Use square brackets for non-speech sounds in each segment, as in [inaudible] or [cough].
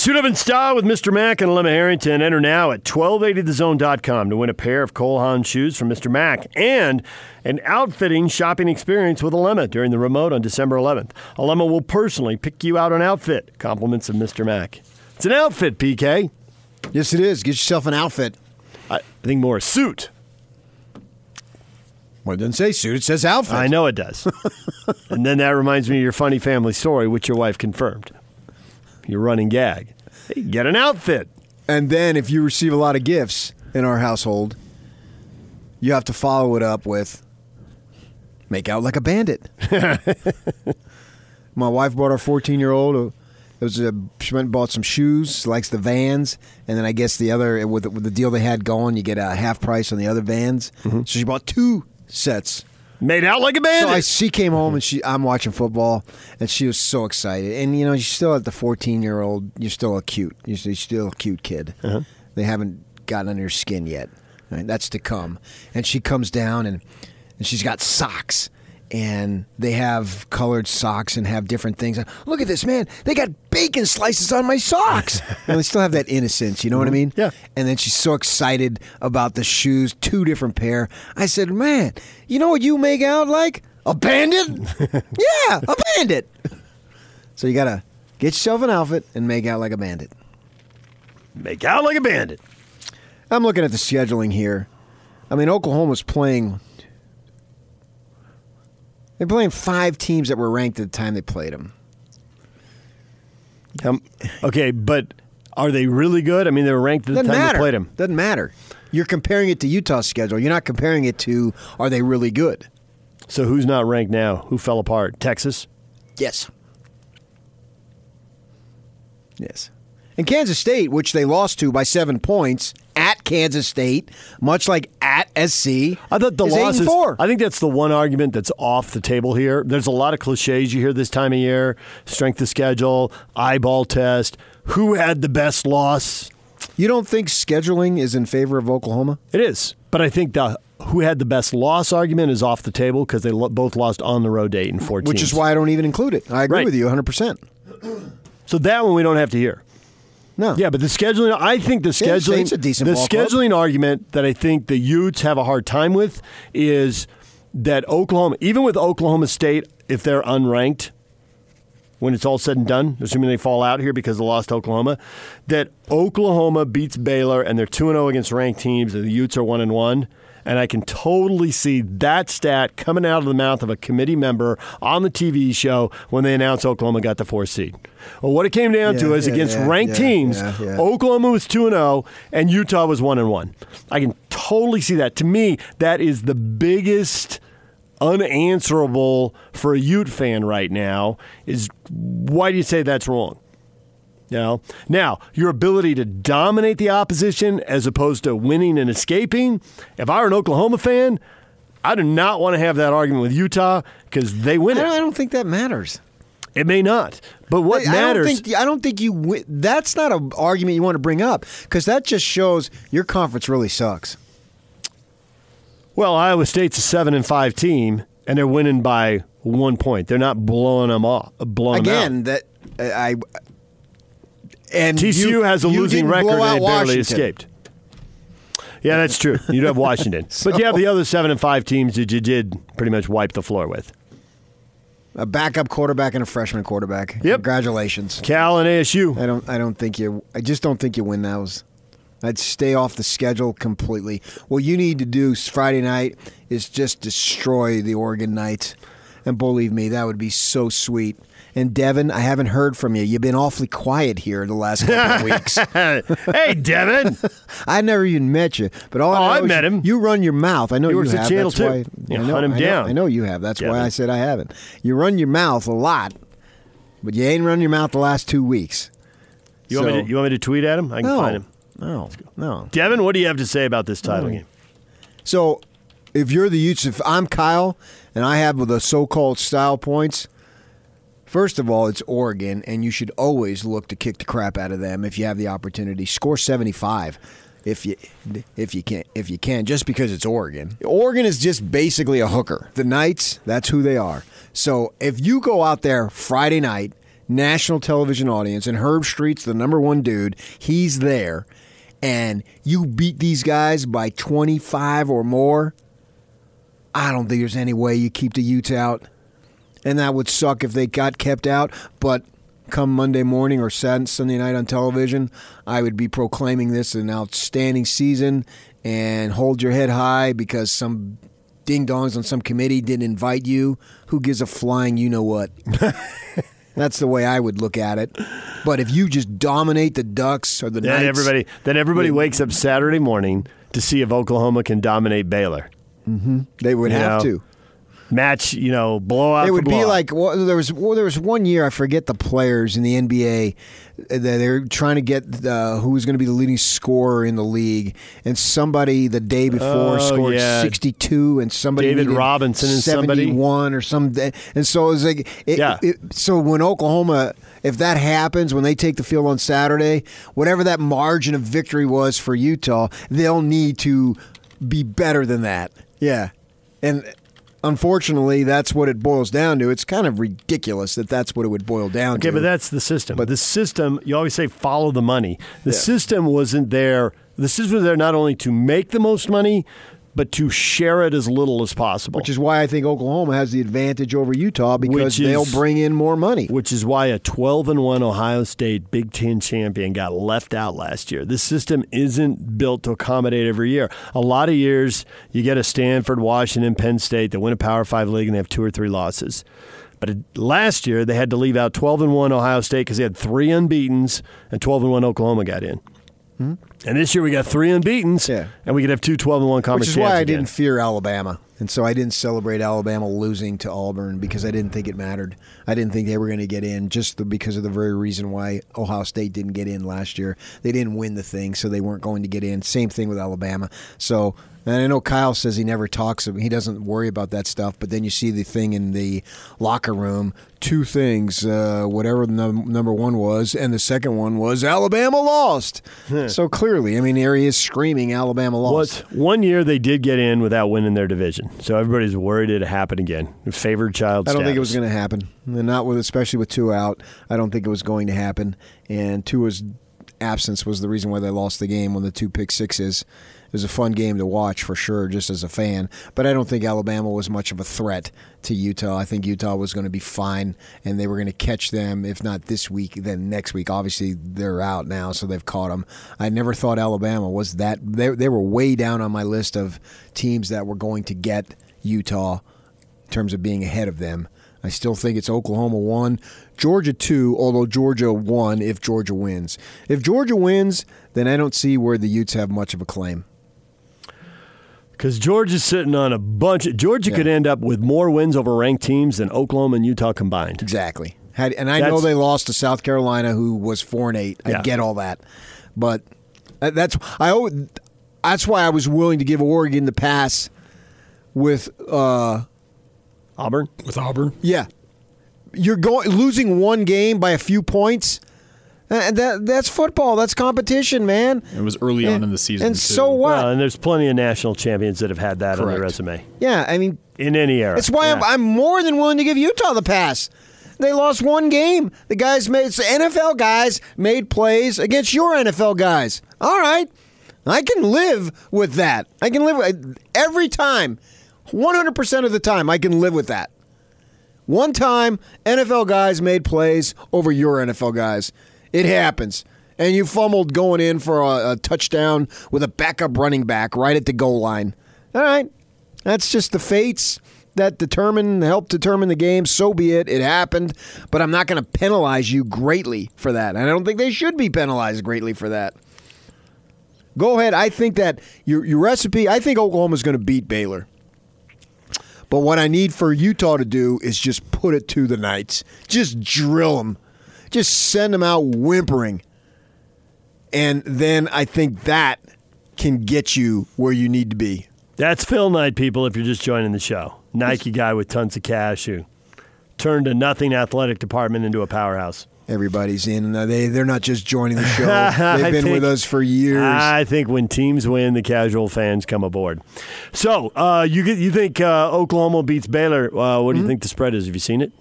Suit up in style with Mr. Mac and Lemma Harrington. Enter now at 1280thezone.com to win a pair of Cole Haan shoes from Mr. Mac and an outfitting shopping experience with Alema during the remote on December 11th. Alema will personally pick you out an outfit. Compliments of Mr. Mac. It's an outfit, PK. Yes, it is. Get yourself an outfit. I I think more a suit. Well, it doesn't say suit. It says outfit. I know it does. [laughs] and then that reminds me of your funny family story, which your wife confirmed. Your running gag. Hey, get an outfit. And then if you receive a lot of gifts in our household, you have to follow it up with make out like a bandit. [laughs] My wife bought our 14 year old. It was a she went and bought some shoes. Likes the Vans, and then I guess the other with, with the deal they had going, you get a half price on the other Vans. Mm-hmm. So she bought two sets. Made out like a So bandit. I, she came home and she I'm watching football and she was so excited. And you know, you're still at the 14 year old. You're still a cute. You're still- a cute kid. Uh-huh. They haven't gotten under your skin yet. Right? That's to come. And she comes down and and she's got socks. And they have colored socks and have different things. Look at this, man. They got bacon slices on my socks. [laughs] and they still have that innocence, you know what I mm-hmm. mean? Yeah. And then she's so excited about the shoes, two different pair. I said, "Man, you know what you make out like? A bandit? [laughs] yeah, a bandit." So you gotta get yourself an outfit and make out like a bandit. Make out like a bandit. I'm looking at the scheduling here. I mean, Oklahoma's playing. They're playing five teams that were ranked at the time they played them. Um, okay, but are they really good? I mean, they were ranked at the Doesn't time matter. they played them. Doesn't matter. You're comparing it to Utah's schedule. You're not comparing it to are they really good? So who's not ranked now? Who fell apart? Texas? Yes. Yes. And Kansas State, which they lost to by seven points at Kansas State, much like at SC. I thought the is and four. I think that's the one argument that's off the table here. There's a lot of cliches you hear this time of year: strength of schedule, eyeball test. Who had the best loss? you don't think scheduling is in favor of Oklahoma? It is, but I think the who had the best loss argument is off the table because they lo- both lost on the road to eight and four Which is why I don't even include it. I agree Right. with you 100%. So that one we don't have to hear. No. Yeah, but the scheduling, I think the Yeah, scheduling, State's a decent the ball club. scheduling argument that I think the Utes have a hard time with is that Oklahoma, even with Oklahoma State, if they're unranked, when it's all said and done, assuming they fall out here because they lost to Oklahoma, that Oklahoma beats Baylor and they're two and zero against ranked teams, and the Utes are one and one. And I can totally see that stat coming out of the mouth of a committee member on the TV show when they announced Oklahoma got the fourth seed. Well, what it came down to is yeah, against yeah, ranked yeah, teams, yeah, yeah. Oklahoma was 2 0 and Utah was 1 1. I can totally see that. To me, that is the biggest unanswerable for a Ute fan right now is why do you say that's wrong? You know? Now, your ability to dominate the opposition as opposed to winning and escaping. If I were an Oklahoma fan, I do not want to have that argument with Utah because they win I don't, I don't think that matters. It may not. But what I- matters. I don't think, I don't think you win. That's not an argument you want to bring up because that just shows your conference really sucks. Well, Iowa State's a seven and five team, and they're winning by one point. They're not blowing them off. Blowing Again, them that I. And. TCU you- has a losing record, and they barely Washington. escaped. Yeah, that's true. You do have Washington, [laughs] but you have the other seven and five teams that you did pretty much wipe the floor with. A backup quarterback and a freshman quarterback. Yep. Congratulations. Cal and ASU. I don't. I don't think you. I just don't think you win those. I'd stay off the schedule completely. What you need to do Friday night is just destroy the Oregon Knights, and believe me, that would be so sweet. And Devin, I haven't heard from you. You've been awfully quiet here the last couple of weeks. [laughs] hey, Devin. [laughs] I never even met you, but all Oh, I I met you- him. You run your mouth. I know He you have. That's 2. why You I know, hunt him I know- down. I know you have. That's why I said I haven't. You run your mouth a lot, but you ain't run your mouth the last two weeks. You want, me to, you want me to tweet at him? I can no, find him. no, no. Devin, what do you have to say about this title hmm. game? So, if you're the Utes, if I'm Kyle and I have with the so-called style points, first of all, it's Oregon, and you should always look to kick the crap out of them if you have the opportunity. Score 75 if you if you can if you can just because it's Oregon. Oregon is just basically a hooker. The Knights, that's who they are. So if you go out there Friday night, national television audience, and Herbstreit's the number one dude. He's there, and you beat these guys by 25 or more. I don't think there's any way you keep the Utes out, and that would suck if they got kept out. But come Monday morning or Sunday night on television, I would be proclaiming this an outstanding season and hold your head high because some ding dongs on some committee didn't invite you. Who gives a flying you know what? [laughs] That's the way I would look at it. But if you just dominate the Ducks or the Then Knights, everybody then everybody wakes up Saturday morning to see if Oklahoma can dominate Baylor. They would you have know, to. Match, you know, blowout. It would be like well, there was well, there was one year I forget the players in the NBA that they're trying to get uh, who was going to be the leading scorer in the league, and somebody the day before Oh, scored yeah. sixty two, and somebody David Robinson and somebody. seventy one or some, and so it was like it, Yeah. it- so when Oklahoma. If that happens when they take the field on Saturday, whatever that margin of victory was for Utah, they'll need to be better than that. Yeah. And unfortunately, that's what it boils down to. It's kind of ridiculous that that's what it would boil down Okay, to. Okay, but that's the system. But the system, you always say follow the money. The system wasn't there. The system was there not only to make the most money, but to share it as little as possible. which is why I think Oklahoma has the advantage over Utah because Which they'll bring in more money. which is why a 12 and 1 Ohio State Big 10 champion got left out last year. This system isn't built to accommodate every year. A lot of years you get a Stanford, Washington, Penn State that win a Power 5 league and they have two or three losses. But last year they had to leave out 12 and 1 Ohio State because they had three unbeatens and 12 and 1 Oklahoma got in. Hmm? And this year we got three unbeatens, Hmm? Yeah. and we could have two 12 and 1 conference Which is why I again. didn't fear Alabama. And so I didn't celebrate Alabama losing to Auburn because I didn't think it mattered. I didn't think they were going to get in just the, because of the very reason why Ohio State didn't get in last year. They didn't win the thing, so they weren't going to get in. Same thing with Alabama. So, and I know Kyle says he never talks, he doesn't worry about that stuff, but then you see the thing in the locker room two things, uh, whatever the num- number one was, and the second one was Alabama lost. so clearly, I mean, there he is screaming Alabama lost. What one year they did get in without winning their division, so everybody's worried it'd happen again. Favored child. I don't think it was going to happen. And not with, especially with two out. I don't think it was going to happen. And Tua's absence was the reason why they lost the game when the two pick sixes. It was a fun game to watch for sure, just as a fan. But I don't think Alabama was much of a threat to Utah. I think Utah was going to be fine, and they were going to catch them. If not this week, then next week. Obviously, they're out now, so they've caught them. I never thought Alabama was that. They, they were way down on my list of teams that were going to get Utah in terms of being ahead of them. I still think it's Oklahoma one, Georgia two, although Georgia one if Georgia wins. If Georgia wins, then I don't see where the Utes have much of a claim. Because Georgia's sitting on a bunch. Georgia Yeah. could end up with more wins over ranked teams than Oklahoma and Utah combined. Exactly. Had, and I know they lost to South Carolina, who was four and eight. I Yeah. get all that, but that's I. al- That's why I was willing to give Oregon the pass with uh, Auburn. with Auburn. Yeah, you're going losing one game by a few points. And that that's football. That's competition, man. It was early on in the season. And too. so what? Well, and there's plenty of national champions that have had that on their resume yeah, I mean, in any era. that's why Yeah. I'm, I'm more than willing to give Utah the pass. They lost one game. The guys made the NFL guys made plays against your NFL guys. All right, I can live with that. I can live with every time, 100 percent of the time. I can live with that. One time, NFL guys made plays over your NFL guys. It happens. And you fumbled going in for a, a touchdown with a backup running back right at the goal line. All right. That's just the fates that determine, help determine the game. So be it. It happened. But I'm not going to penalize you greatly for that. And I don't think they should be penalized greatly for that. Go ahead. I think that your, your recipe, I think Oklahoma's going to beat Baylor. But what I need for Utah to do is just put it to the Knights. Just drill them. Just send them out whimpering. And then I think that can get you where you need to be. That's Phil Knight, people, if you're just joining the show. Nike guy with tons of cash who turned a nothing athletic department into a powerhouse. Everybody's in. They they're not just joining the show. [laughs] They've been think- with us for years. I think when teams win, the casual fans come aboard. So uh, you get- you think uh, Oklahoma beats Baylor? Uh, what do Mm-hmm. you think the spread is? Have you seen it?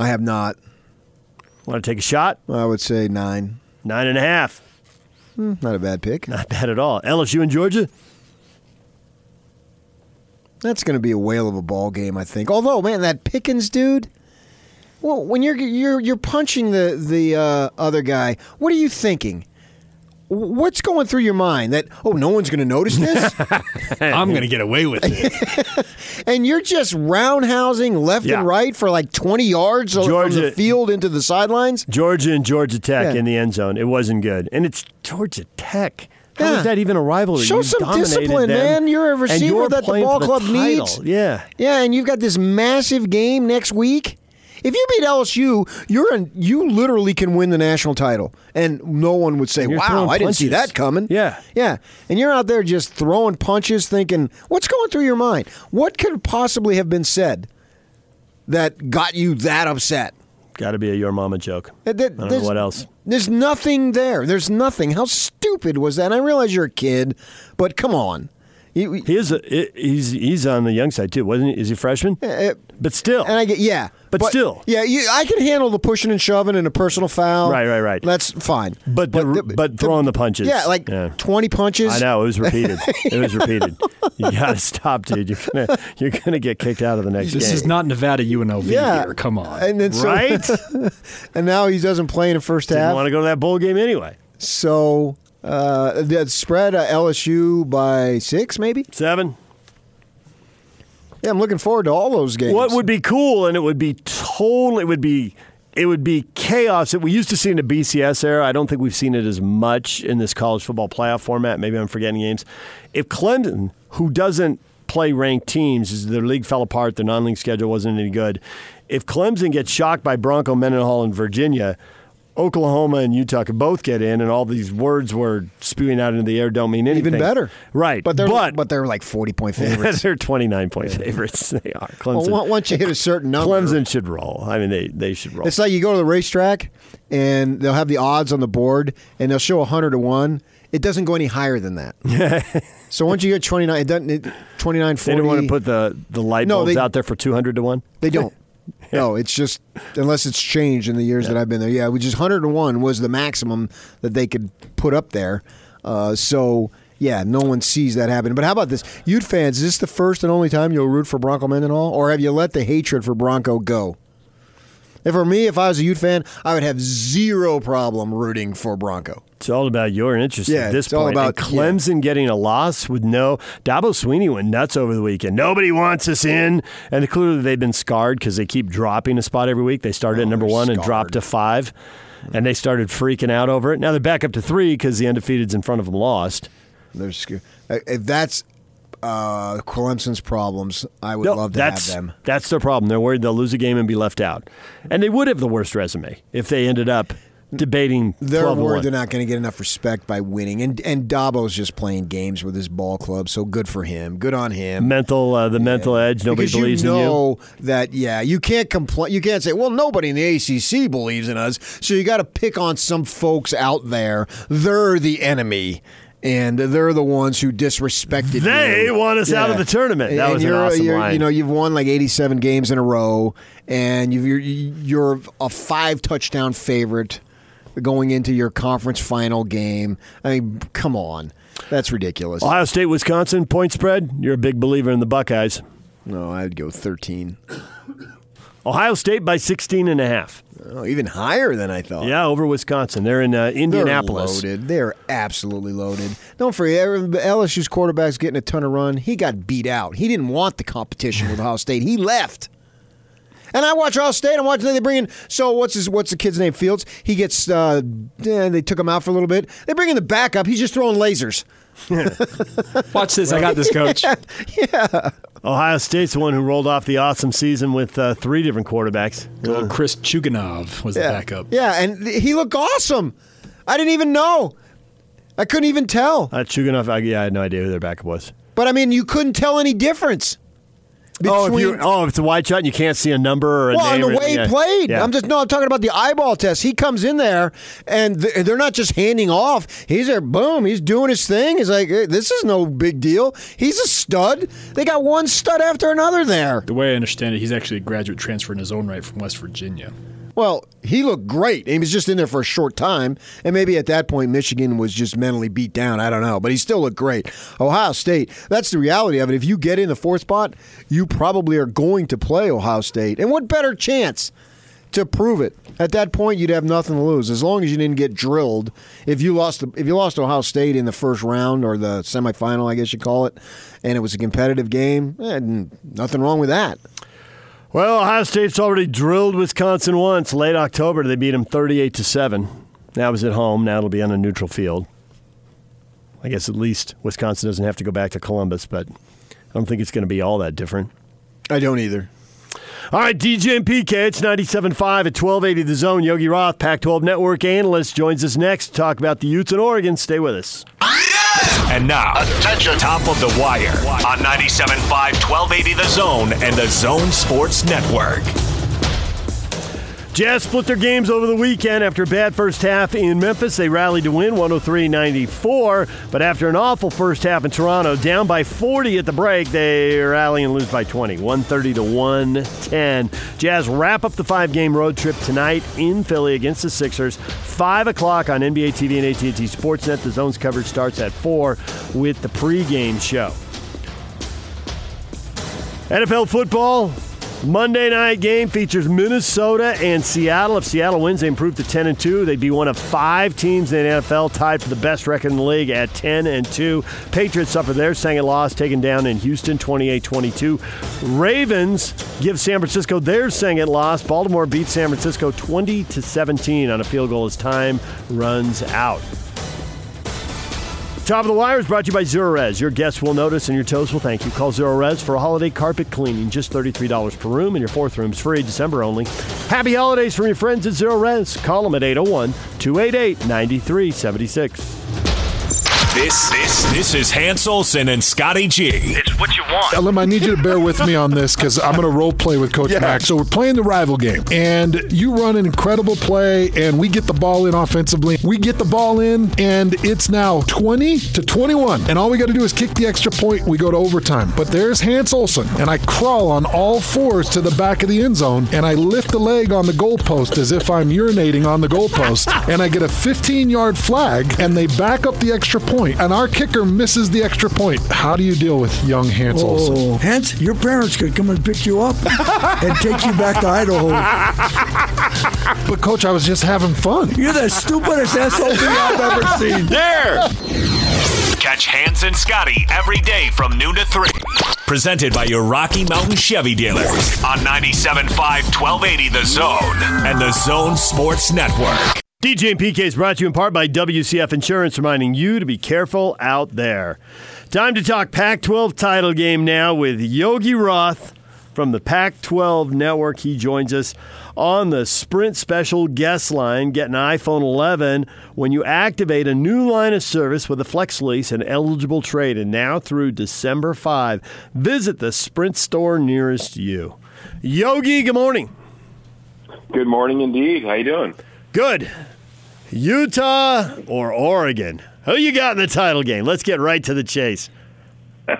I have not. Want to take a shot? I would say nine. Nine and a half. Not a bad pick. Not bad at all. LSU and Georgia? That's going to be a whale of a ball game, I think. Although, man, that Pickens dude. Well, when you're you're you're punching the the uh, other guy, what are you thinking? What's going through your mind? That oh, no one's going to notice this, [laughs] I'm going to get away with it. [laughs] and you're just roundhousing left Yeah. and right for like 20 yards from the field into the sidelines. Georgia and Georgia Tech Yeah. in the end zone. It wasn't good. And it's Georgia Tech. How is Yeah. that even a rivalry? Show You've some discipline, them, man. You're a receiver you're that the ball club title. needs. Yeah. Yeah, and you've got this massive game next week. If you beat LSU, you're in, you literally can win the national title, and no one would say, "Wow, I didn't see that coming." Yeah. yeah, and you're out there just throwing punches, thinking, "What's going through your mind? What could possibly have been said that got you that upset?" Got to be a your mama joke. Uh, there- I don't know what else. There's nothing there. There's nothing. How stupid was that? And I realize you're a kid, but come on. You- He is a, he's he's on the young side too, wasn't he? Is he a freshman? uh, But still, And I get yeah, But still. yeah, you, I can handle the pushing and shoving and a personal foul. Right, right, right. That's fine. but the, but, throwing the punches. yeah, like Yeah. twenty punches. I know it was [laughs] repeated. it was repeated. You got to stop, dude. You're gonna you're gonna get kicked out of the next year. this game. is not Nevada UNLV Yeah, here. Come on. And then so, right. [laughs] and now he doesn't play in the first Didn't half. want to go to that bowl game anyway. So uh, the spread uh, LSU by six, maybe. Seven. Yeah, I'm looking forward to all those games. What would be cool, and it would be totally, it would be, it would be chaos that we used to see in the BCS era. I don't think we've seen it as much in this college football playoff format. Maybe I'm forgetting games. If Clemson, who doesn't play ranked teams, is their league fell apart, their non-league schedule wasn't any good. If Clemson gets shocked by Bronco Mendenhall in Virginia, Oklahoma and Utah could both get in, and all these words we're spewing out into the air don't mean anything. even better? right? But they're but, but they're like forty point [laughs] favorites. they're 29 point favorites. [laughs] They are. well, Clemson. on- once you hit a certain number, Clemson should roll. I mean, they, they should roll. It's like you go to the racetrack and they'll have the odds on the board and they'll show 100 to 1. It doesn't go any higher than that. [laughs] so once you get 29, it doesn't, it, 29, 40. they don't want to put the, the light No, bulbs they- out there for 200 to 1. They don't. [laughs] No, it's just, unless it's changed in the years that I've been there. Yeah, which is 101 was the maximum that they could put up there. Uh, so, yeah, no one sees that happen. But how about this? Ute fans, is this the first and only time you'll root for Bronco Mendenhall? Or have you let the hatred for Bronco go? And for me, if I was a Ute fan, I would have zero problem rooting for Bronco. It's all about your interest Yeah, at this it's all about- and Clemson getting a loss with no. Dabo Swinney went nuts over the weekend. Nobody wants us in. And clearly they've been scarred because they keep dropping a spot every week. They started at number Oh, one and dropped to five. And they started freaking out over it. Now they're back up to three because the undefeateds in front of them lost. They're scared. Uh, If that's uh, Clemson's problems, I would No, love to have them. That's their problem. They're worried they'll lose a game and be left out. And they would have the worst resume if they ended up debating They're worried they're not going to get enough respect by winning, and and Dabo's just playing games with his ball club. So good for him. Good on him. mental uh, the mental edge. Nobody because believes you in you. that yeah, you can't complain. You can't say, well, nobody in the ACC believes in us. So you got to pick on some folks out there. They're the enemy. And they're the ones who disrespected you. They you. want us out of the tournament. That And was an awesome line. You know, you've won like 87 games in a row, and you've, you're you're a five touchdown favorite going into your conference final game. I mean, come on, that's ridiculous. Ohio State, Wisconsin point spread. You're a big believer in the Buckeyes. No, I'd go 13. Ohio State by 16 and a half. Oh, even higher than I thought. Yeah, over Wisconsin. They're in uh, They're Indianapolis. loaded. They're absolutely loaded. Don't forget, LSU's quarterback's getting a ton of run. He got beat out. He didn't want the competition with Ohio State. He left. And I watch Ohio State. I'm watching. They bring in. So what's his? What's the kid's name? Fields. He gets. Uh, they took him out for a little bit. They bring in the backup. He's just throwing lasers. [laughs] Watch this. I got this, coach. [laughs] Ohio State's the one who rolled off the awesome season with uh, three different quarterbacks. Little Chris Chugunov was the backup. Yeah, and he looked awesome. I didn't even know. I couldn't even tell. Uh, Chuganov, I, yeah, I had no idea who their backup was. But I mean, you couldn't tell any difference. Oh, if you oh, if it's a wide shot and you can't see a number or a Well, and name. the or- way yeah. he played. Yeah. I'm just no. I'm talking about the eyeball test. He comes in there, and they're not just handing off. He's there. Boom. He's doing his thing. He's like, "Hey, this is no big deal. He's a stud. They got one stud after another there. The way I understand it, he's actually a graduate transfer in his own right from West Virginia. Well, he looked great. He was just in there for a short time, and maybe at that point Michigan was just mentally beat down. I don't know, but he still looked great. Ohio State. That's the reality of it. If you get in the fourth spot, you probably are going to play Ohio State, and what better chance? to prove it. At that point, you'd have nothing to lose as long as you didn't get drilled. If you lost, if you lost Ohio State in the first round or the semifinal, I guess you call it, and it was a competitive game, eh, nothing wrong with that. Well, Ohio State's already drilled Wisconsin once. Late October, they beat them thirty-eight to seven. That was at home. Now it'll be on a neutral field. I guess at least Wisconsin doesn't have to go back to Columbus, but I don't think it's going to be all that different. I don't either. All right, DJ and PK, it's 97.5 at 1280 The Zone. Yogi Roth, Pac 12 Network analyst, joins us next to talk about the Utes in Oregon. Stay with us. And now, attention, top of the wire on 97.5, 1280 The Zone and the Zone Sports Network. Jazz split their games over the weekend after a bad first half in Memphis. They rallied to win 103 94. But after an awful first half in Toronto, down by 40 at the break, they rally and lose by 20, 130 to 110. Jazz wrap up the five game road trip tonight in Philly against the Sixers. 5 o'clock on NBA TV and AT&T Sportsnet. The zone's coverage starts at 4 with the pregame show. NFL football, Monday night game features Minnesota and Seattle. If Seattle wins, they improve to 10 and 2. They'd be one of five teams in the NFL tied for the best record in the league at 10 and 2. Patriots suffer their second loss, taken down in Houston 28-22. Ravens give San Francisco their second loss. Baltimore beats San Francisco 20 to 17 on a field goal as time runs out. Top of the Wire is brought to you by Zerorez. Your guests will notice and your toes will thank you. Call Zerorez for a holiday carpet cleaning, just $33 per room, and your fourth room's free, December only. Happy holidays from your friends at Zerorez. Call them at 801 288 9376. This, this, this is Hans Olsen and Scotty G. It's what you want. Elim, I need you to bear with me on this because I'm going to role play with Coach Mack. So we're playing the rival game, and you run an incredible play, and we get the ball in offensively. We get the ball in, and it's now 20 to 21, and all we got to do is kick the extra point. We go to overtime. But there's Hans Olsen, and I crawl on all fours to the back of the end zone, and I lift the leg on the goalpost as if I'm urinating on the goalpost, [laughs] and I get a 15 yard flag, and they back up the extra point, and our kicker misses the extra point. How do you deal with young Hans oh. Olsen? Oh, hence your parents could come and pick you up and take you back to Idaho. But coach, I was just having fun. You're the stupidest SOB I've ever seen. There! Catch Hans and Scotty every day from noon to 3. Presented by your Rocky Mountain Chevy dealers on 97.5, 1280 The Zone and the Zone Sports Network. DJ and PK is brought to you in part by WCF Insurance, reminding you to be careful out there. Time to talk Pac 12 title game now with Yogi Roth from the Pac 12 network. He joins us on the Sprint Special guest line. Get an iPhone 11 when you activate a new line of service with a flex lease and eligible trade. And now through December 5, visit the Sprint store nearest you. Yogi, good morning. Good morning, indeed. How you doing? Good. Utah or Oregon? Who you got in the title game? Let's get right to the chase. [laughs]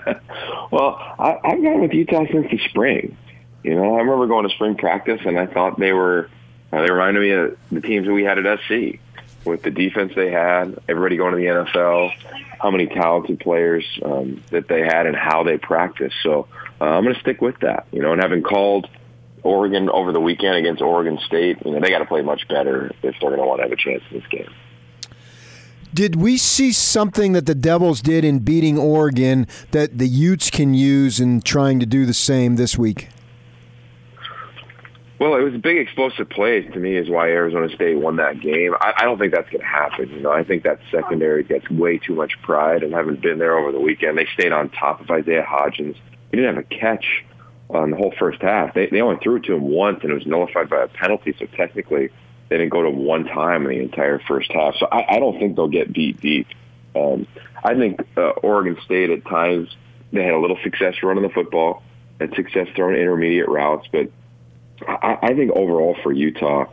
Well, I, I've gone with Utah since the spring. You know, I remember going to spring practice, and I thought they were uh, they reminded me of the teams that we had at SC with the defense they had, everybody going to the NFL, how many talented players um, that they had, and how they practiced. So uh, I'm going to stick with that. You know, and having called Oregon over the weekend against Oregon State, you know, they got to play much better if they're going to want to have a chance in this game. Did we see something that the Devils did in beating Oregon that the Utes can use in trying to do the same this week? Well, it was a big explosive plays to me is why Arizona State won that game. I, I don't think that's going to happen. You know, I think that secondary gets way too much pride and having been there over the weekend, they stayed on top of Isaiah Hodgins. He didn't have a catch on the whole first half. They, they only threw it to him once, and it was nullified by a penalty. So technically, they didn't go to one time in the entire first half. So I, I don't think they'll get beat deep. Um, I think uh, Oregon State at times they had a little success running the football, and success throwing intermediate routes, but I, I think overall for Utah,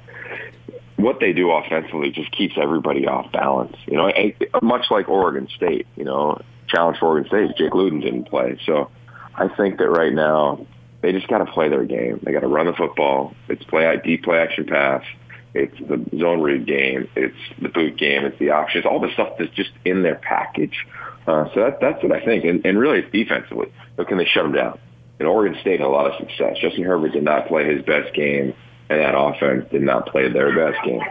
what they do offensively just keeps everybody off balance. You know, much like Oregon State. You know, challenge for Oregon State, Jake Luton didn't play, so I think that right now they just got to play their game. They got to run the football. It's play deep play action pass. it's the zone read game, it's the boot game, it's the options, all the stuff that's just in their package. Uh, so that, that's what I think. And, and really, it's defensively. So can they shut them down? And Oregon State had a lot of success. Justin Herbert did not play his best game, and that offense did not play their best game.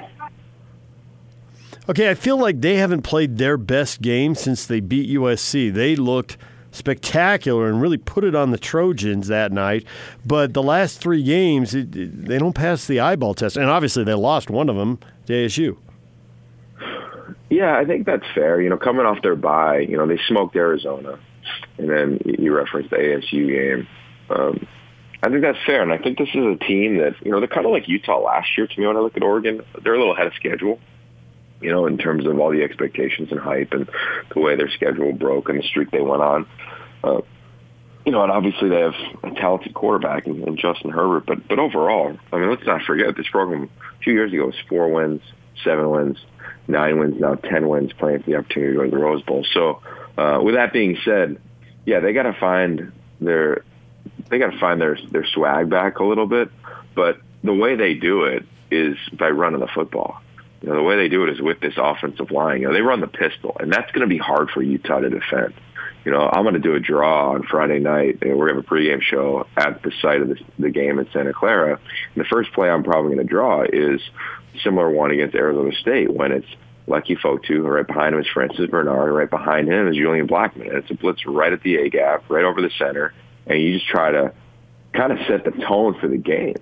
Okay, I feel like they haven't played their best game since they beat USC. They looked spectacular and really put it on the Trojans that night. But the last three games, it, it, they don't pass the eyeball test. And obviously, they lost one of them to ASU. Yeah, I think that's fair. You know, coming off their bye, you know, they smoked Arizona, and then you referenced the ASU game. Um, I think that's fair, and I think this is a team that you know they're kind of like Utah last year to me. When I look at Oregon, they're a little ahead of schedule. You know, in terms of all the expectations and hype and the way their schedule broke and the streak they went on. Uh, you know, and obviously they have a talented quarterback in, in Justin Herbert, but but overall, I mean, let's not forget this program a few years ago was four wins, seven wins, nine wins, now ten wins, playing for the opportunity to go to the Rose Bowl. So, uh, with that being said, yeah, they got to find their they got to find their their swag back a little bit, but the way they do it is by running the football. You know, the way they do it is with this offensive line. You know, they run the pistol, and that's going to be hard for Utah to defend. You know, I'm going to do a draw on Friday night, and we're going to have a pregame show at the site of the, the game in Santa Clara. And the first play I'm probably going to draw is similar one against Arizona State when it's Leki Fotu, right behind him is Francis Bernard, right behind him is Julian Blackmon. And it's a blitz right at the A gap, right over the center, and you just try to kind of set the tone for the game.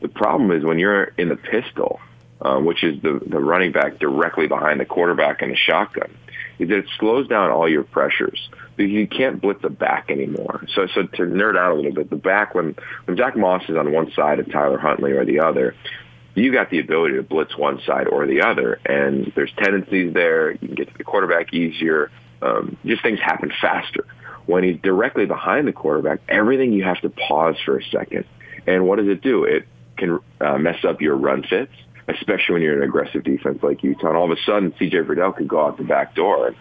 The problem is when you're in the pistol, um, which is the, the running back directly behind the quarterback in the shotgun, is that it slows down all your pressures because you can't blitz the back anymore. So, so to nerd out a little bit, the back when when Zach Moss is on one side of Tyler Huntley or the other, you got the ability to blitz one side or the other, and there's tendencies there. You can get to the quarterback easier. Um, just things happen faster. When he's directly behind the quarterback, everything you have to pause for a second. And what does it do? It can uh, mess up your run fits, especially when you're an aggressive defense like Utah. And all of a sudden, CJ Verdell could go out the back door. And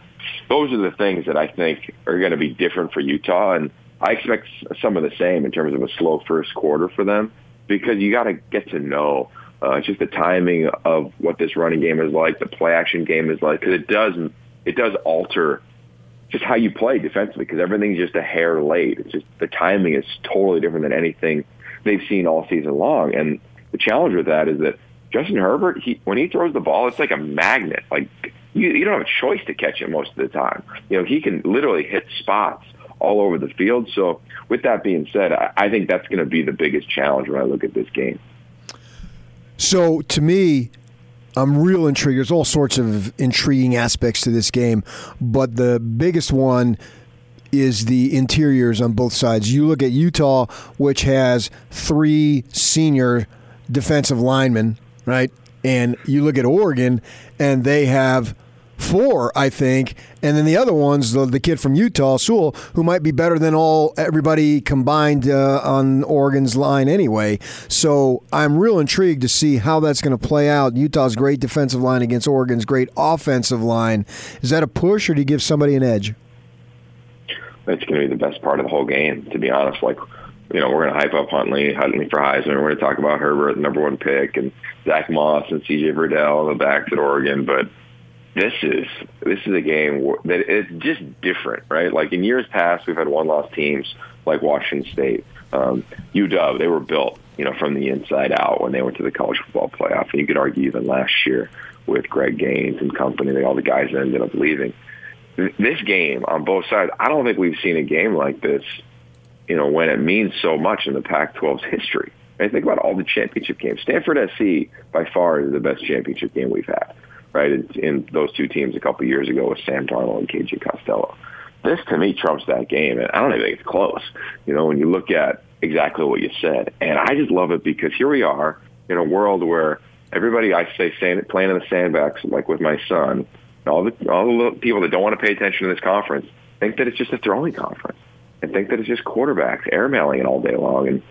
those are the things that I think are going to be different for Utah. And I expect some of the same in terms of a slow first quarter for them because you got to get to know uh, just the timing of what this running game is like, the play action game is like, because it does it does alter just how you play defensively because everything's just a hair late. It's just the timing is totally different than anything they've seen all season long. And the challenge with that is that Justin Herbert, he when he throws the ball, it's like a magnet. Like you, you don't have a choice to catch it most of the time. You know, he can literally hit spots all over the field. So with that being said, I, I think that's going to be the biggest challenge when I look at this game. So to me, I'm real intrigued. There's all sorts of intriguing aspects to this game, but the biggest one is the interiors on both sides. You look at Utah, which has three senior defensive linemen, right? And you look at Oregon, and they have four, I think, and then the other one's the, the kid from Utah, Sewell, who might be better than all everybody combined uh, on Oregon's line anyway. So I'm real intrigued to see how that's going to play out. Utah's great defensive line against Oregon's great offensive line. Is that a push, or do you give somebody an edge? It's going to be the best part of the whole game, to be honest. Like you know, we're going to hype up Huntley, Huntley for Heisman. We're going to talk about Herbert, the number one pick, and Zach Moss and C.J. Verdell, the backs at Oregon. But this is this is a game that it's just different, right? Like in years past, we've had one-loss teams like Washington State, um, UW. They were built, you know, from the inside out when they went to the college football playoff, and you could argue even last year with Greg Gaines and company, all the guys that ended up leaving. This game on both sides, I don't think we've seen a game like this, you know, when it means so much in the Pac-12's history. I think about all the championship games. Stanford SC by far is the best championship game we've had right? In, those two teams a couple years ago with Sam Darnold and KJ Costello. This to me trumps that game, and I don't even think it's close. You know, when you look at exactly what you said, and I just love it because here we are in a world where everybody I say playing in the sandbox, like with my son, all the all the people that don't want to pay attention to this conference think that it's just a throwing conference and think that it's just quarterbacks airmailing it all day long. And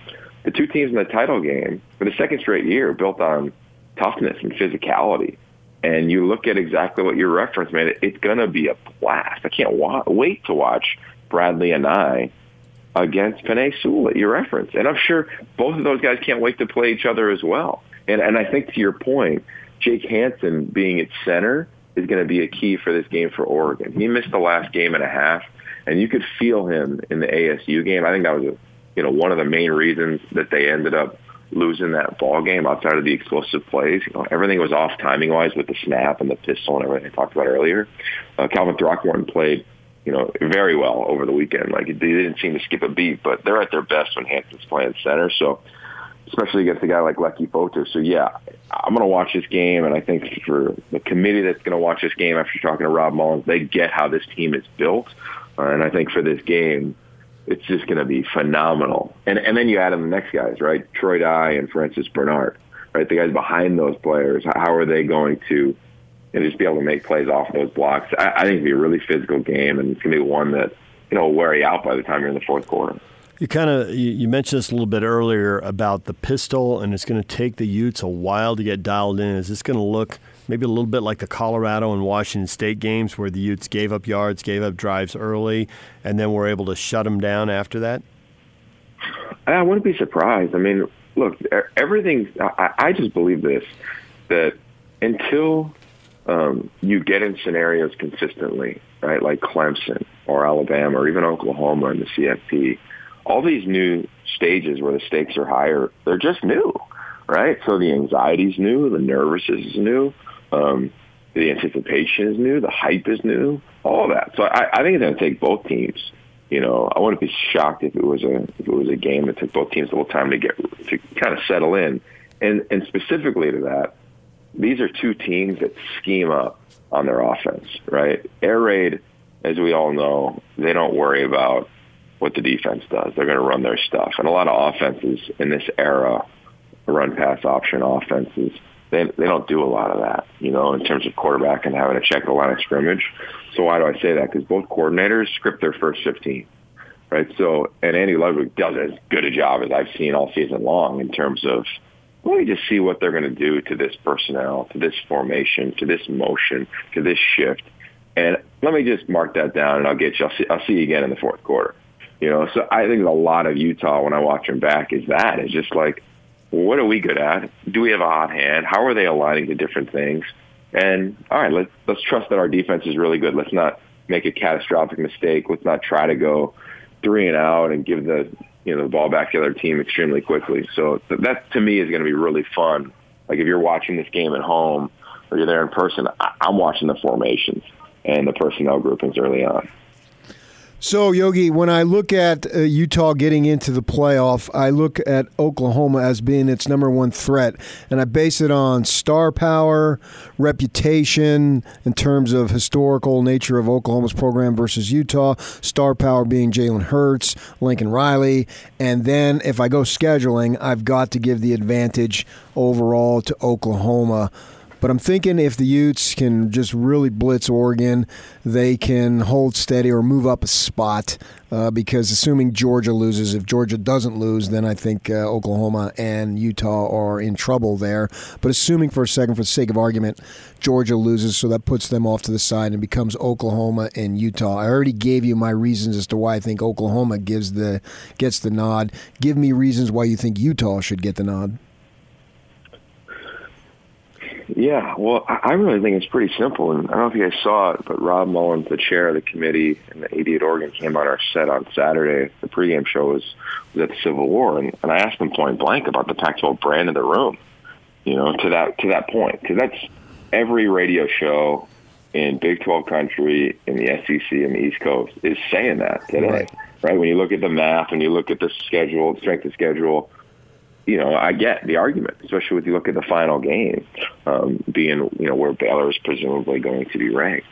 the two teams in the title game for the second straight year built on toughness and physicality and you look at exactly what you referenced, man, it's going to be a blast. I can't wa- wait to watch Bradlee Anae against Penei Sewell that you referenced. And I'm sure both of those guys can't wait to play each other as well. And and I think to your point, Jake Hanson being at center is going to be a key for this game for Oregon. He missed the last game and a half, and you could feel him in the ASU game. I think that was you know one of the main reasons that they ended up losing that ball game outside of the explosive plays. You know, everything was off timing wise with the snap and the pistol and everything I talked about earlier. Uh, Calvin Throckmorton played, you know, very well over the weekend. Like they didn't seem to skip a beat, but they're at their best when Hanson's playing center. So especially against a guy like Leki Fotu. So yeah, I'm going to watch this game, and I think for the committee that's going to watch this game after talking to Rob Mullens, they get how this team is built, and I think for this game, it's just going to be phenomenal. And and then you add in the next guys, right? Troy Dye and Francis Bernard, right? The guys behind those players. How are they going to? Just be able to make plays off those blocks. I, I think it'll be a really physical game, and it's going to be one that you know will wear you out by the time you're in the fourth quarter. You kind of you mentioned this a little bit earlier about the pistol, and it's going to take the Utes a while to get dialed in. Is this going to look maybe a little bit like the Colorado and Washington State games, where the Utes gave up yards, gave up drives early, and then were able to shut them down after that? I wouldn't be surprised. I mean, look, everything. I, I just believe this that until um, you get in scenarios consistently, right, like Clemson or Alabama or even Oklahoma in the CFP all these new stages where the stakes are higher, they're just new, right? So the anxiety's new, the nervousness is new, um, the anticipation is new, the hype is new, all that. So I, I think it's going to take both teams. You know, I wouldn't be shocked if it was a if it was a game that took both teams a little time to get to kind of settle in, and and specifically to that, these are two teams that scheme up on their offense, right? Air raid, as we all know, they don't worry about what the defense does. They're going to run their stuff. And a lot of offenses in this era, run pass option offenses, they they don't do a lot of that, you know, in terms of quarterback and having to check the line of scrimmage. So why do I say that? Because both coordinators script their first 15, right? So, and Andy Ludwig does as good a job as I've seen all season long in terms of let me just see what they're going to do to this personnel, to this formation, to this motion, to this shift. And let me just mark that down, and I'll get you. I'll see, I'll see you again in the fourth quarter. You know, so I think a lot of Utah when I watch them back is that it's just like, what are we good at? Do we have a hot hand? How are they aligning to different things? And all right, let's let's trust that our defense is really good. Let's not make a catastrophic mistake. Let's not try to go three and out and give the you know the ball back to the other team extremely quickly. So that to me is going to be really fun. Like if you're watching this game at home or you're there in person, I'm watching the formations and the personnel groupings early on. So, Yogi, when I look at uh, Utah getting into the playoff, I look at Oklahoma as being its number one threat, and I base it on star power, reputation, in terms of historical nature of Oklahoma's program versus Utah, star power being Jalen Hurts, Lincoln Riley, and then if I go scheduling, I've got to give the advantage overall to Oklahoma. But I'm thinking if the Utes can just really blitz Oregon, they can hold steady or move up a spot. Uh, because assuming Georgia loses, if Georgia doesn't lose, then I think uh, Oklahoma and Utah are in trouble there. But assuming for a second, for the sake of argument, Georgia loses, so that puts them off to the side and becomes Oklahoma and Utah. I already gave you my reasons as to why I think Oklahoma gives the gets the nod. Give me reasons why you think Utah should get the nod. Yeah, well, I really think it's pretty simple. And I don't know if you guys saw it, but Rob Mullens, the chair of the committee and the AD at Oregon, came on our set on Saturday. The pregame show was, was at the Civil War, and, and I asked him point blank about the Pac-12 brand in the room. You know, to that to that point, because that's every radio show in Big 12 country, in the SEC, and the East Coast is saying that today. Right. right? When you look at the math, when you look at the schedule, strength of schedule you know, I get the argument, especially when you look at the final game, um, being, you know, where Baylor is presumably going to be ranked.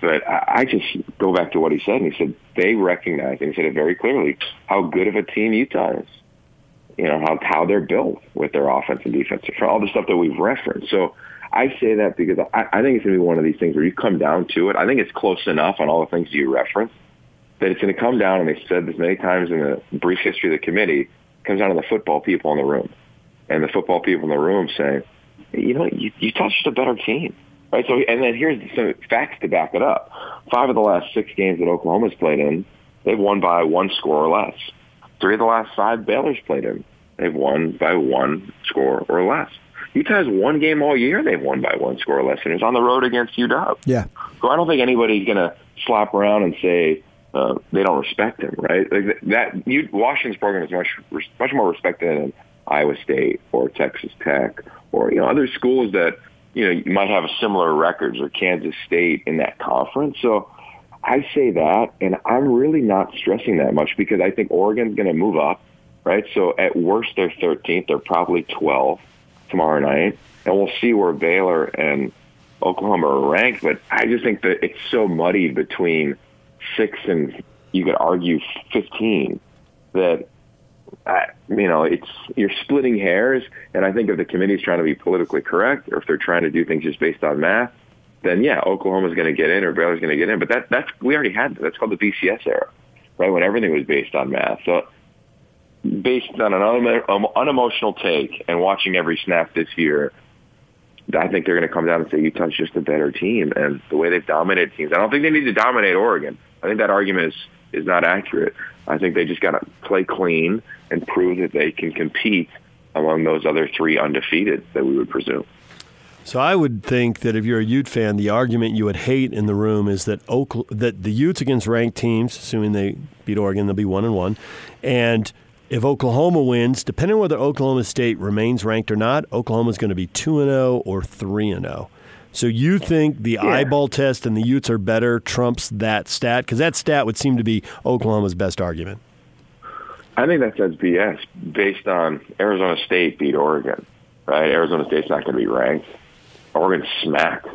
But I, just go back to what he said, and he said they recognize, and he said it very clearly, how good of a team Utah is. You know, how, how they're built with their offense and defense, for all the stuff that we've referenced. So I say that because I, I think it's going to be one of these things where you come down to it. I think it's close enough on all the things you referenced that it's going to come down, and they said this many times in the brief history of the committee, comes down to the football people in the room, and the football people in the room say, you know, you, Utah's just a better team, right? So, and then here's some facts to back it up. Five of the last six games that Oklahoma's played in, they've won by one score or less. Three of the last five Baylor's played in, they've won by one score or less. Utah has one game all year they've won by one score or less, and it's on the road against UW. Yeah. So I don't think anybody's going to slap around and say uh, they don't respect him, right? Like that, you, Washington's program is much much more respected than Iowa State or Texas Tech or you know other schools that you know you might have similar records or Kansas State in that conference. So I say that, and I'm really not stressing that much because I think Oregon's going to move up, right? So at worst they're 13th, they're probably 12 tomorrow night, and we'll see where Baylor and Oklahoma are ranked. But I just think that it's so muddy between six and you could argue 15 that uh, you know it's you're splitting hairs and i think if the committee's trying to be politically correct or if they're trying to do things just based on math then yeah oklahoma's going to get in or baylor's going to get in but that that's we already had that. that's called the bcs era right when everything was based on math so based on an um, unemotional take and watching every snap this year I think they're going to come down and say Utah's just a better team, and the way they've dominated teams. I don't think they need to dominate Oregon. I think that argument is is not accurate. I think they just got to play clean and prove that they can compete among those other three undefeated that we would presume. So I would think that if you're a Ute fan, the argument you would hate in the room is that Oak, that the Utes against ranked teams, assuming they beat Oregon, they'll be one and one, and if Oklahoma wins, depending on whether Oklahoma State remains ranked or not, Oklahoma is going to be 2 and 0 or 3 and 0. So you think the yeah. eyeball test and the Utes are better trumps that stat? Because that stat would seem to be Oklahoma's best argument. I think that says BS based on Arizona State beat Oregon, right? Arizona State's not going to be ranked. Oregon smacked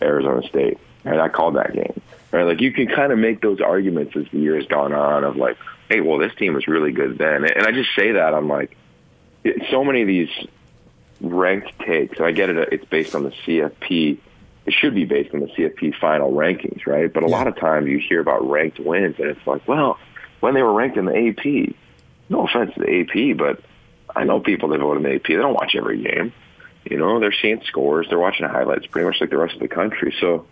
Arizona State, and I called that game. Right? Like you can kind of make those arguments as the year has gone on of like, hey, well, this team was really good then. And I just say that I'm like, it, so many of these ranked takes, and I get it, uh, it's based on the CFP. It should be based on the CFP final rankings, right? But a yeah. lot of times you hear about ranked wins, and it's like, well, when they were ranked in the AP, no offense to the AP, but I know people that vote in the AP. They don't watch every game. You know, they're seeing scores, they're watching highlights, pretty much like the rest of the country. So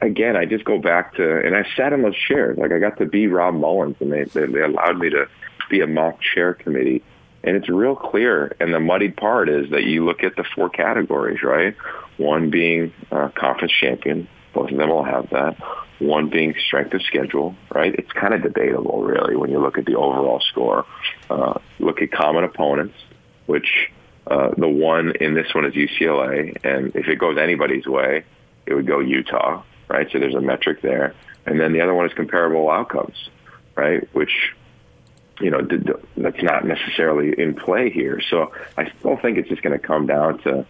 again, I just go back to, and I sat in those chairs. Like I got to be Rob Mullens, and they they, they allowed me to be a mock chair committee. And it's real clear. And the muddied part is that you look at the four categories, right? One being uh, conference champion. Both of them will have that. One being strength of schedule, right? It's kind of debatable, really, when you look at the overall score. Uh, look at common opponents, which uh, the one in this one is UCLA, and if it goes anybody's way, it would go Utah right? So there's a metric there. And then the other one is comparable outcomes, right? Which, you know, that's not necessarily in play here. So I still think it's just going to come down to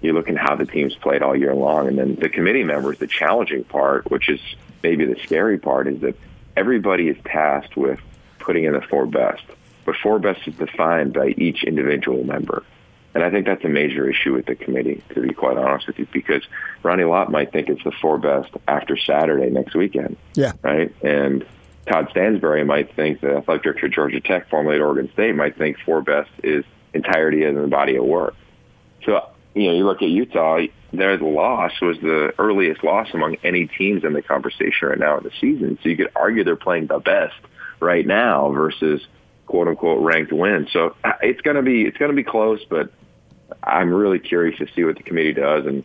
you looking how the teams played all year long. And then the committee members, the challenging part, which is maybe the scary part, is that everybody is tasked with putting in the four best. But four best is defined by each individual member. And I think that's a major issue with the committee, to be quite honest with you, because Ronnie Lott might think it's the four best after Saturday next weekend. Yeah. Right? And Todd Stansbury might think the athletic director of Georgia Tech, formerly at Oregon State, might think four best is entirety of the body of work. So, you know, you look at Utah, their loss was the earliest loss among any teams in the conversation right now in the season. So you could argue they're playing the best right now versus quote unquote ranked win. So uh, it's going to be it's going to be close, but I'm really curious to see what the committee does, and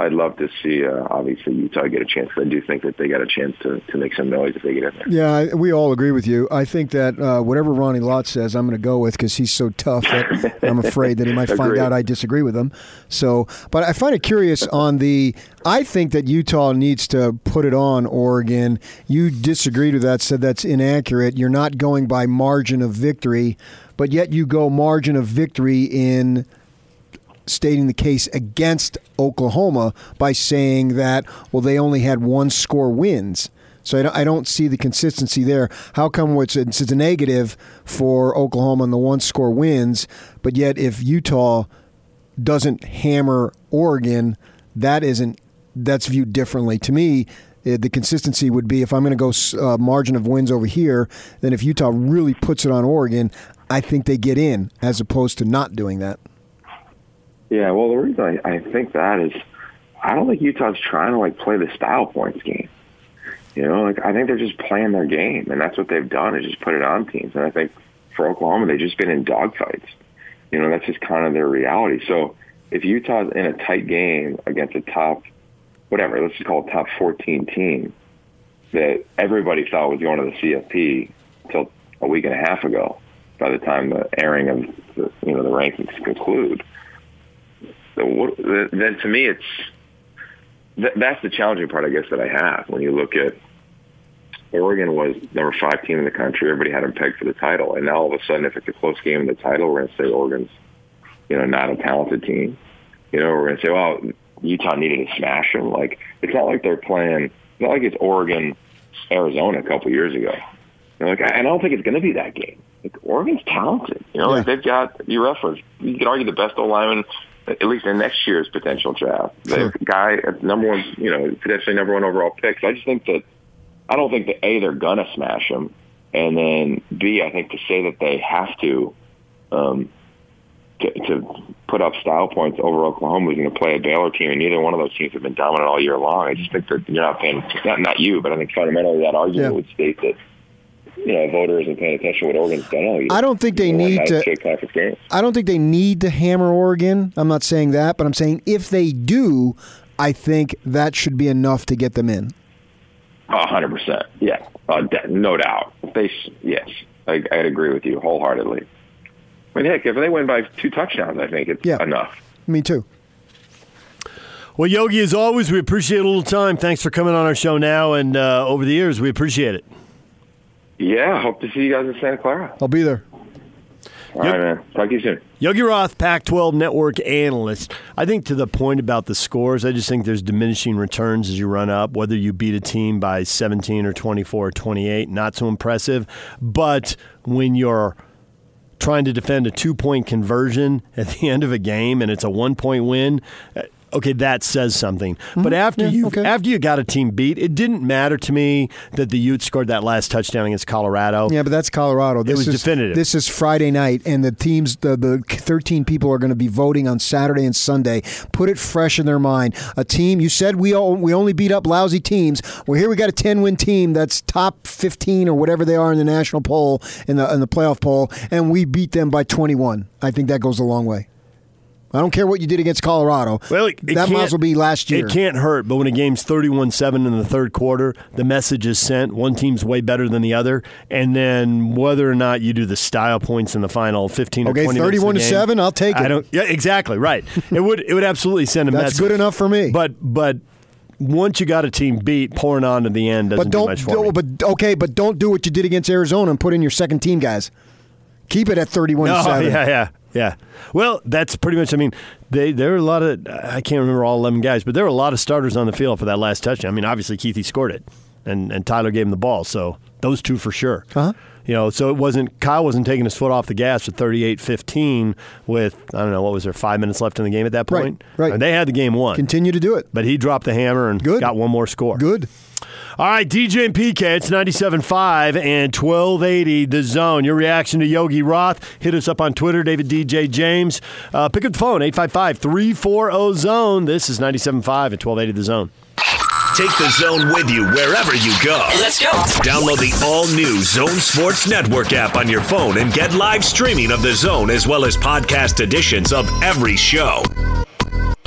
I'd love to see uh, obviously Utah get a chance. I do think that they got a chance to, to make some noise if they get in there. Yeah, we all agree with you. I think that uh, whatever Ronnie Lott says, I'm going to go with because he's so tough that I'm [laughs] afraid that he might find out I disagree with him. So, but I find it curious on the. I think that Utah needs to put it on Oregon. You disagreed with that, said that's inaccurate. You're not going by margin of victory, but yet you go margin of victory in stating the case against Oklahoma by saying that, well, they only had one score wins. So I don't, see the consistency there. How come it's a, it's a negative for Oklahoma and the one score wins, but yet if Utah doesn't hammer Oregon, that isn't that's viewed differently. To me, eh, the consistency would be if I'm going to go uh, margin of wins over here, then if Utah really puts it on Oregon, I think they get in as opposed to not doing that. Yeah, well, the reason I, I think that is I don't think Utah's trying to like play the style points game. You know, like I think they're just playing their game, and that's what they've done is just put it on teams. And I think for Oklahoma, they've just been in dogfights. You know, that's just kind of their reality. So if Utah's in a tight game against a top, whatever, let's just call it top 14 team that everybody thought was going to the CFP until a week and a half ago, by the time the airing of the, you know the rankings conclude, then to me it's that's the challenging part, I guess, that I have when you look at Oregon was number five team in the country. Everybody had them pegged for the title, and now all of a sudden, if it's a close game in the title, we're going to say Oregon's, you know, not a talented team. You know, we're going to say, well, Utah needed to smash them. Like it's not like they're playing. It's not like it's Oregon, Arizona a couple years ago. You know, like, and I don't think it's going to be that game. Like Oregon's talented. You know, yeah. like they've got you reference. You could argue the best O lineman at least in next year's potential draft. The guy number one, you know, potentially number one overall pick. I just think that I don't think that a they're gonna smash him, and then b I think to say that they have to. Um, to, to put up style points over Oklahoma, who's going to play a Baylor team, and neither one of those teams have been dominant all year long. I just think that you're not paying, not not you, but I think fundamentally that argument yeah. would state that you know, voters and paying attention to what Oregon's done all year. I don't think they need to. I don't think they need to hammer Oregon. I'm not saying that, but I'm saying if they do, I think that should be enough to get them in. hundred percent. Yeah, uh, no doubt. They, yes, I, I'd agree with you wholeheartedly. I mean, heck, if they win by two touchdowns, I think it's yeah. enough. Me too. Well, Yogi, as always, we appreciate a little time. Thanks for coming on our show now and uh, over the years. We appreciate it. Yeah, hope to see you guys in Santa Clara. I'll be there. All right, man. Talk to you soon. Yogi Roth, Pac 12 network analyst. I think to the point about the scores, I just think there's diminishing returns as you run up, whether you beat a team by 17 or 24 or 28, not so impressive. But when you're trying to defend a two point conversion at the end of a game and it's a one point win, okay, that says something. Mm-hmm. But after yeah, you okay. after you got a team beat, it didn't matter to me that the Utes scored that last touchdown against Colorado. Yeah, but that's Colorado. This it was is, definitive. This is Friday night, and the teams, the the thirteen people are going to be voting on Saturday and Sunday. Put it fresh in their mind. A team you said we all, we only beat up lousy teams. Well, here we got a ten win team that's top fifteen or whatever they are in the national poll in the in the playoff poll, and we beat them by twenty one. I think that goes a long way. I don't care what you did against Colorado. Well, it, it that might as well be last year. It can't hurt, but when a game's 31 7 in the third quarter, the message is sent. One team's way better than the other. And then whether or not you do the style points in the final 15 okay, or 20 31 to 7, I'll take it. I don't, yeah, exactly, right. [laughs] it would it would absolutely send a That's message. That's good enough for me. But, but, once you got a team beat, pouring on to the end doesn't but don't, do much for me. But okay, but don't do what you did against Arizona and put in your second team guys. Keep it at thirty-one no, [laughs] oh, seven. Yeah, yeah. Yeah. Well, that's pretty much. I mean, they there were a lot of. I can't remember all eleven guys, but there were a lot of starters on the field for that last touchdown. I mean, obviously Keithy scored it, and and Tyler gave him the ball, so those two for sure. Uh-huh. You know, so it wasn't Kyle wasn't taking his foot off the gas at 38-15 with I don't know what was there five minutes left in the game at that point. Right. right. And they had the game won. Continue to do it, but he dropped the hammer and Good. got one more score. Good. All right, DJ and PK, it's 97.5 and 1280 The Zone. Your reaction to Yogi Roth, hit us up on Twitter, David DJ James. Uh, pick up the phone, 855-340-ZONE. This is 97.5 and 1280 The Zone. Take the zone with you wherever you go. Let's go. Download the all new Zone Sports Network app on your phone and get live streaming of the zone as well as podcast editions of every show.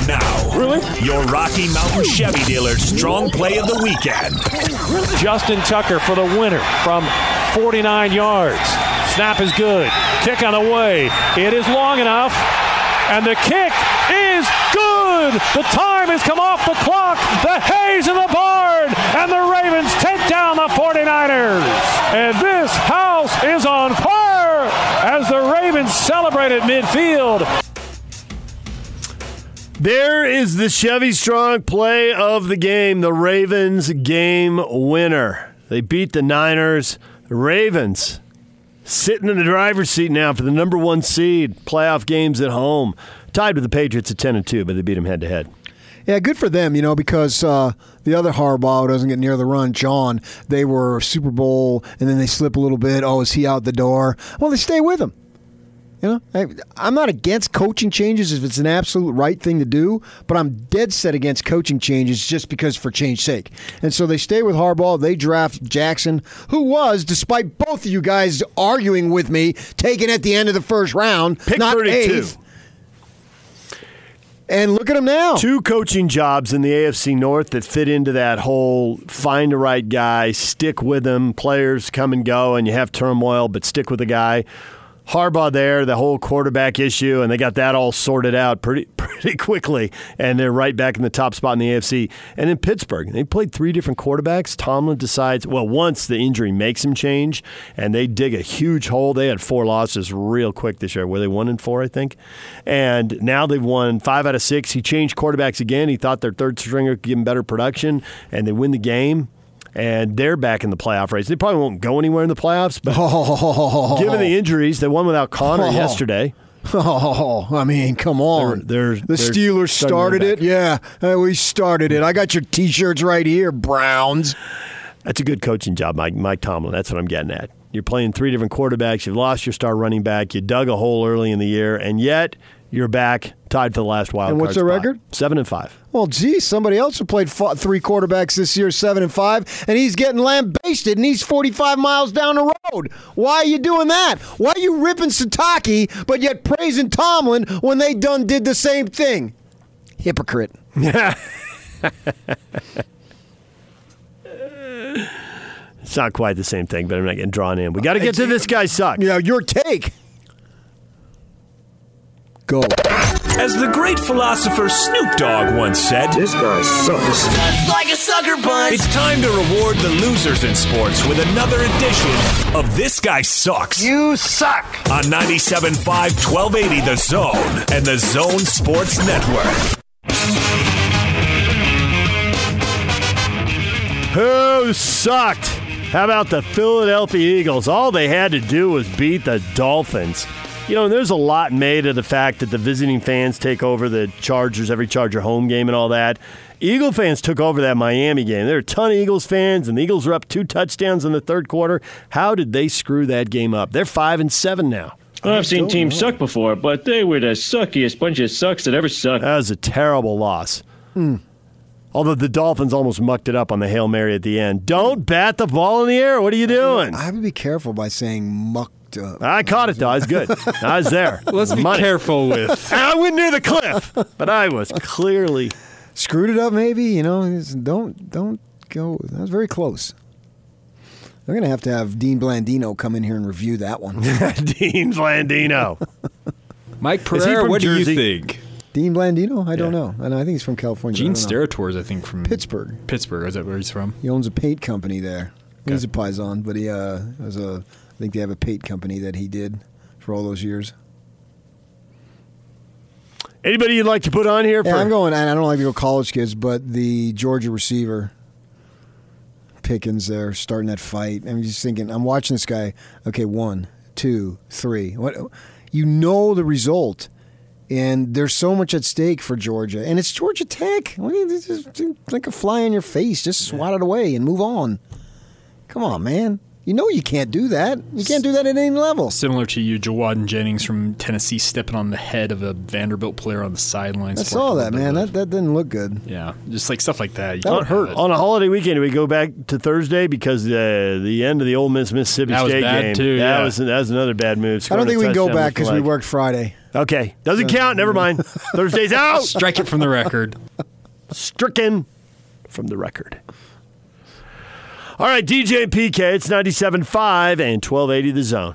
And now, really? your Rocky Mountain Chevy dealer's strong play of the weekend. Justin Tucker for the winner from 49 yards. Snap is good. Kick on the way. It is long enough. And the kick is good. The time has come off the clock. The hay's in the barn. And the Ravens take down the 49ers. And this house is on fire as the Ravens celebrate at midfield. There is the Chevy Strong play of the game, the Ravens game winner. They beat the Niners. The Ravens sitting in the driver's seat now for the number one seed, playoff games at home. Tied with the Patriots at 10 and 2, but they beat them head to head. Yeah, good for them, you know, because uh, the other Harbaugh doesn't get near the run, John, they were Super Bowl and then they slip a little bit. Oh, is he out the door? Well, they stay with him. You know, I, I'm not against coaching changes if it's an absolute right thing to do, but I'm dead set against coaching changes just because for change sake. And so they stay with Harbaugh. They draft Jackson, who was, despite both of you guys arguing with me, taken at the end of the first round, Pick not 32. eighth. And look at him now. Two coaching jobs in the AFC North that fit into that whole find the right guy, stick with him. Players come and go, and you have turmoil, but stick with the guy. Harbaugh there, the whole quarterback issue, and they got that all sorted out pretty [laughs] pretty quickly, and they're right back in the top spot in the AFC. And in Pittsburgh, they played three different quarterbacks. Tomlin decides, well, once the injury makes him change, and they dig a huge hole. They had four losses real quick this year. Were they one and four, I think? And now they've won five out of six. He changed quarterbacks again. He thought their third stringer could give him better production, and they win the game and they're back in the playoff race. They probably won't go anywhere in the playoffs, but [laughs] given the injuries, they won without Conner Oh. [laughs] yesterday. Oh, [laughs] I mean, come on. They're- they're- the Steelers started it. Yeah, uh, we started it. I got your T-shirts right here, Browns. That's a good coaching job, Mike, Mike Tomlin. That's what I'm getting at. You're playing three different quarterbacks. You've lost your star running back. You dug a hole early in the year, and yet you're back tied for the last wild And what's their spot. record? Seven and five. Well, geez, somebody else who played three quarterbacks this year, seven and five, and he's getting lambasted, and he's 45 miles down the road. Why are you doing that? Why are you ripping Sitake, but yet praising Tomlin when they done did the same thing? Hypocrite. [laughs] It's not quite the same thing, but I'm not getting drawn in. We got to get to this guy suck. You know, your take. Go. As the great philosopher Snoop Dogg once said, This guy sucks. like a sucker punch. it's time to reward the losers in sports with another edition of This Guy Sucks. You suck. on 97.5 1280 The Zone and the Zone Sports Network. Who sucked? How about the Philadelphia Eagles? All they had to do was beat the Dolphins. You know, there's a lot made of the fact that the visiting fans take over the Chargers, every Charger home game and all that. Eagle fans took over that Miami game. There are a ton of Eagles fans, and the Eagles are up two touchdowns in the third quarter. How did they screw that game up? They're five and seven now. I've seen teams suck before, but they were the suckiest bunch of sucks that ever sucked. That was a terrible loss. Hmm. Although the Dolphins almost mucked it up on the Hail Mary at the end. Don't bat the ball in the air. What are you doing? I have to be careful by saying mucked up. I caught it though. I was good. I was there. [laughs] Let's be Money. careful with. [laughs] I went near the cliff, but I was clearly Screwed it up, maybe. You know, don't don't go. That was very close. They're gonna have to have Dean Blandino come in here and review that one. [laughs] Dean Blandino. Mike Is he Pereira, from what Jersey? do you think? Dean Blandino? I don't know. I, know, I think he's from California. Gene I don't know. Steratore is, I think, from Pittsburgh. Pittsburgh. Is that where he's from? He owns a paint company there. He's a paisan, but he uh, has a. I think they have a paint company that he did for all those years. Anybody you'd like to put on here? Yeah, for, I'm going. And I don't like to go college kids, but the Georgia receiver Pickens there starting that fight. I'm just thinking. I'm watching this guy. Okay, one, two, three. What? You know the result, and there's so much at stake for Georgia, and it's Georgia Tech. What do you, this is like a fly in your face. Just swat it away and move on. Come on, man. You know you can't do that. You can't do that at any level. Similar to you, Jauan Jennings from Tennessee stepping on the head of a Vanderbilt player on the sidelines. I saw that, man. That that didn't look good. yeah, just like stuff like that. You That would hurt. it. on a holiday weekend, we go back to Thursday because uh, the end of the Ole Miss Mississippi That was State bad, game. too, that yeah. was that was another bad move. I don't think we can go back with because we worked Friday. Okay, doesn't count. Never mind. [laughs] Thursday's out. Strike it from the record. stricken from the record. All right, DJ and PK, it's 97.5 and 1280 the zone.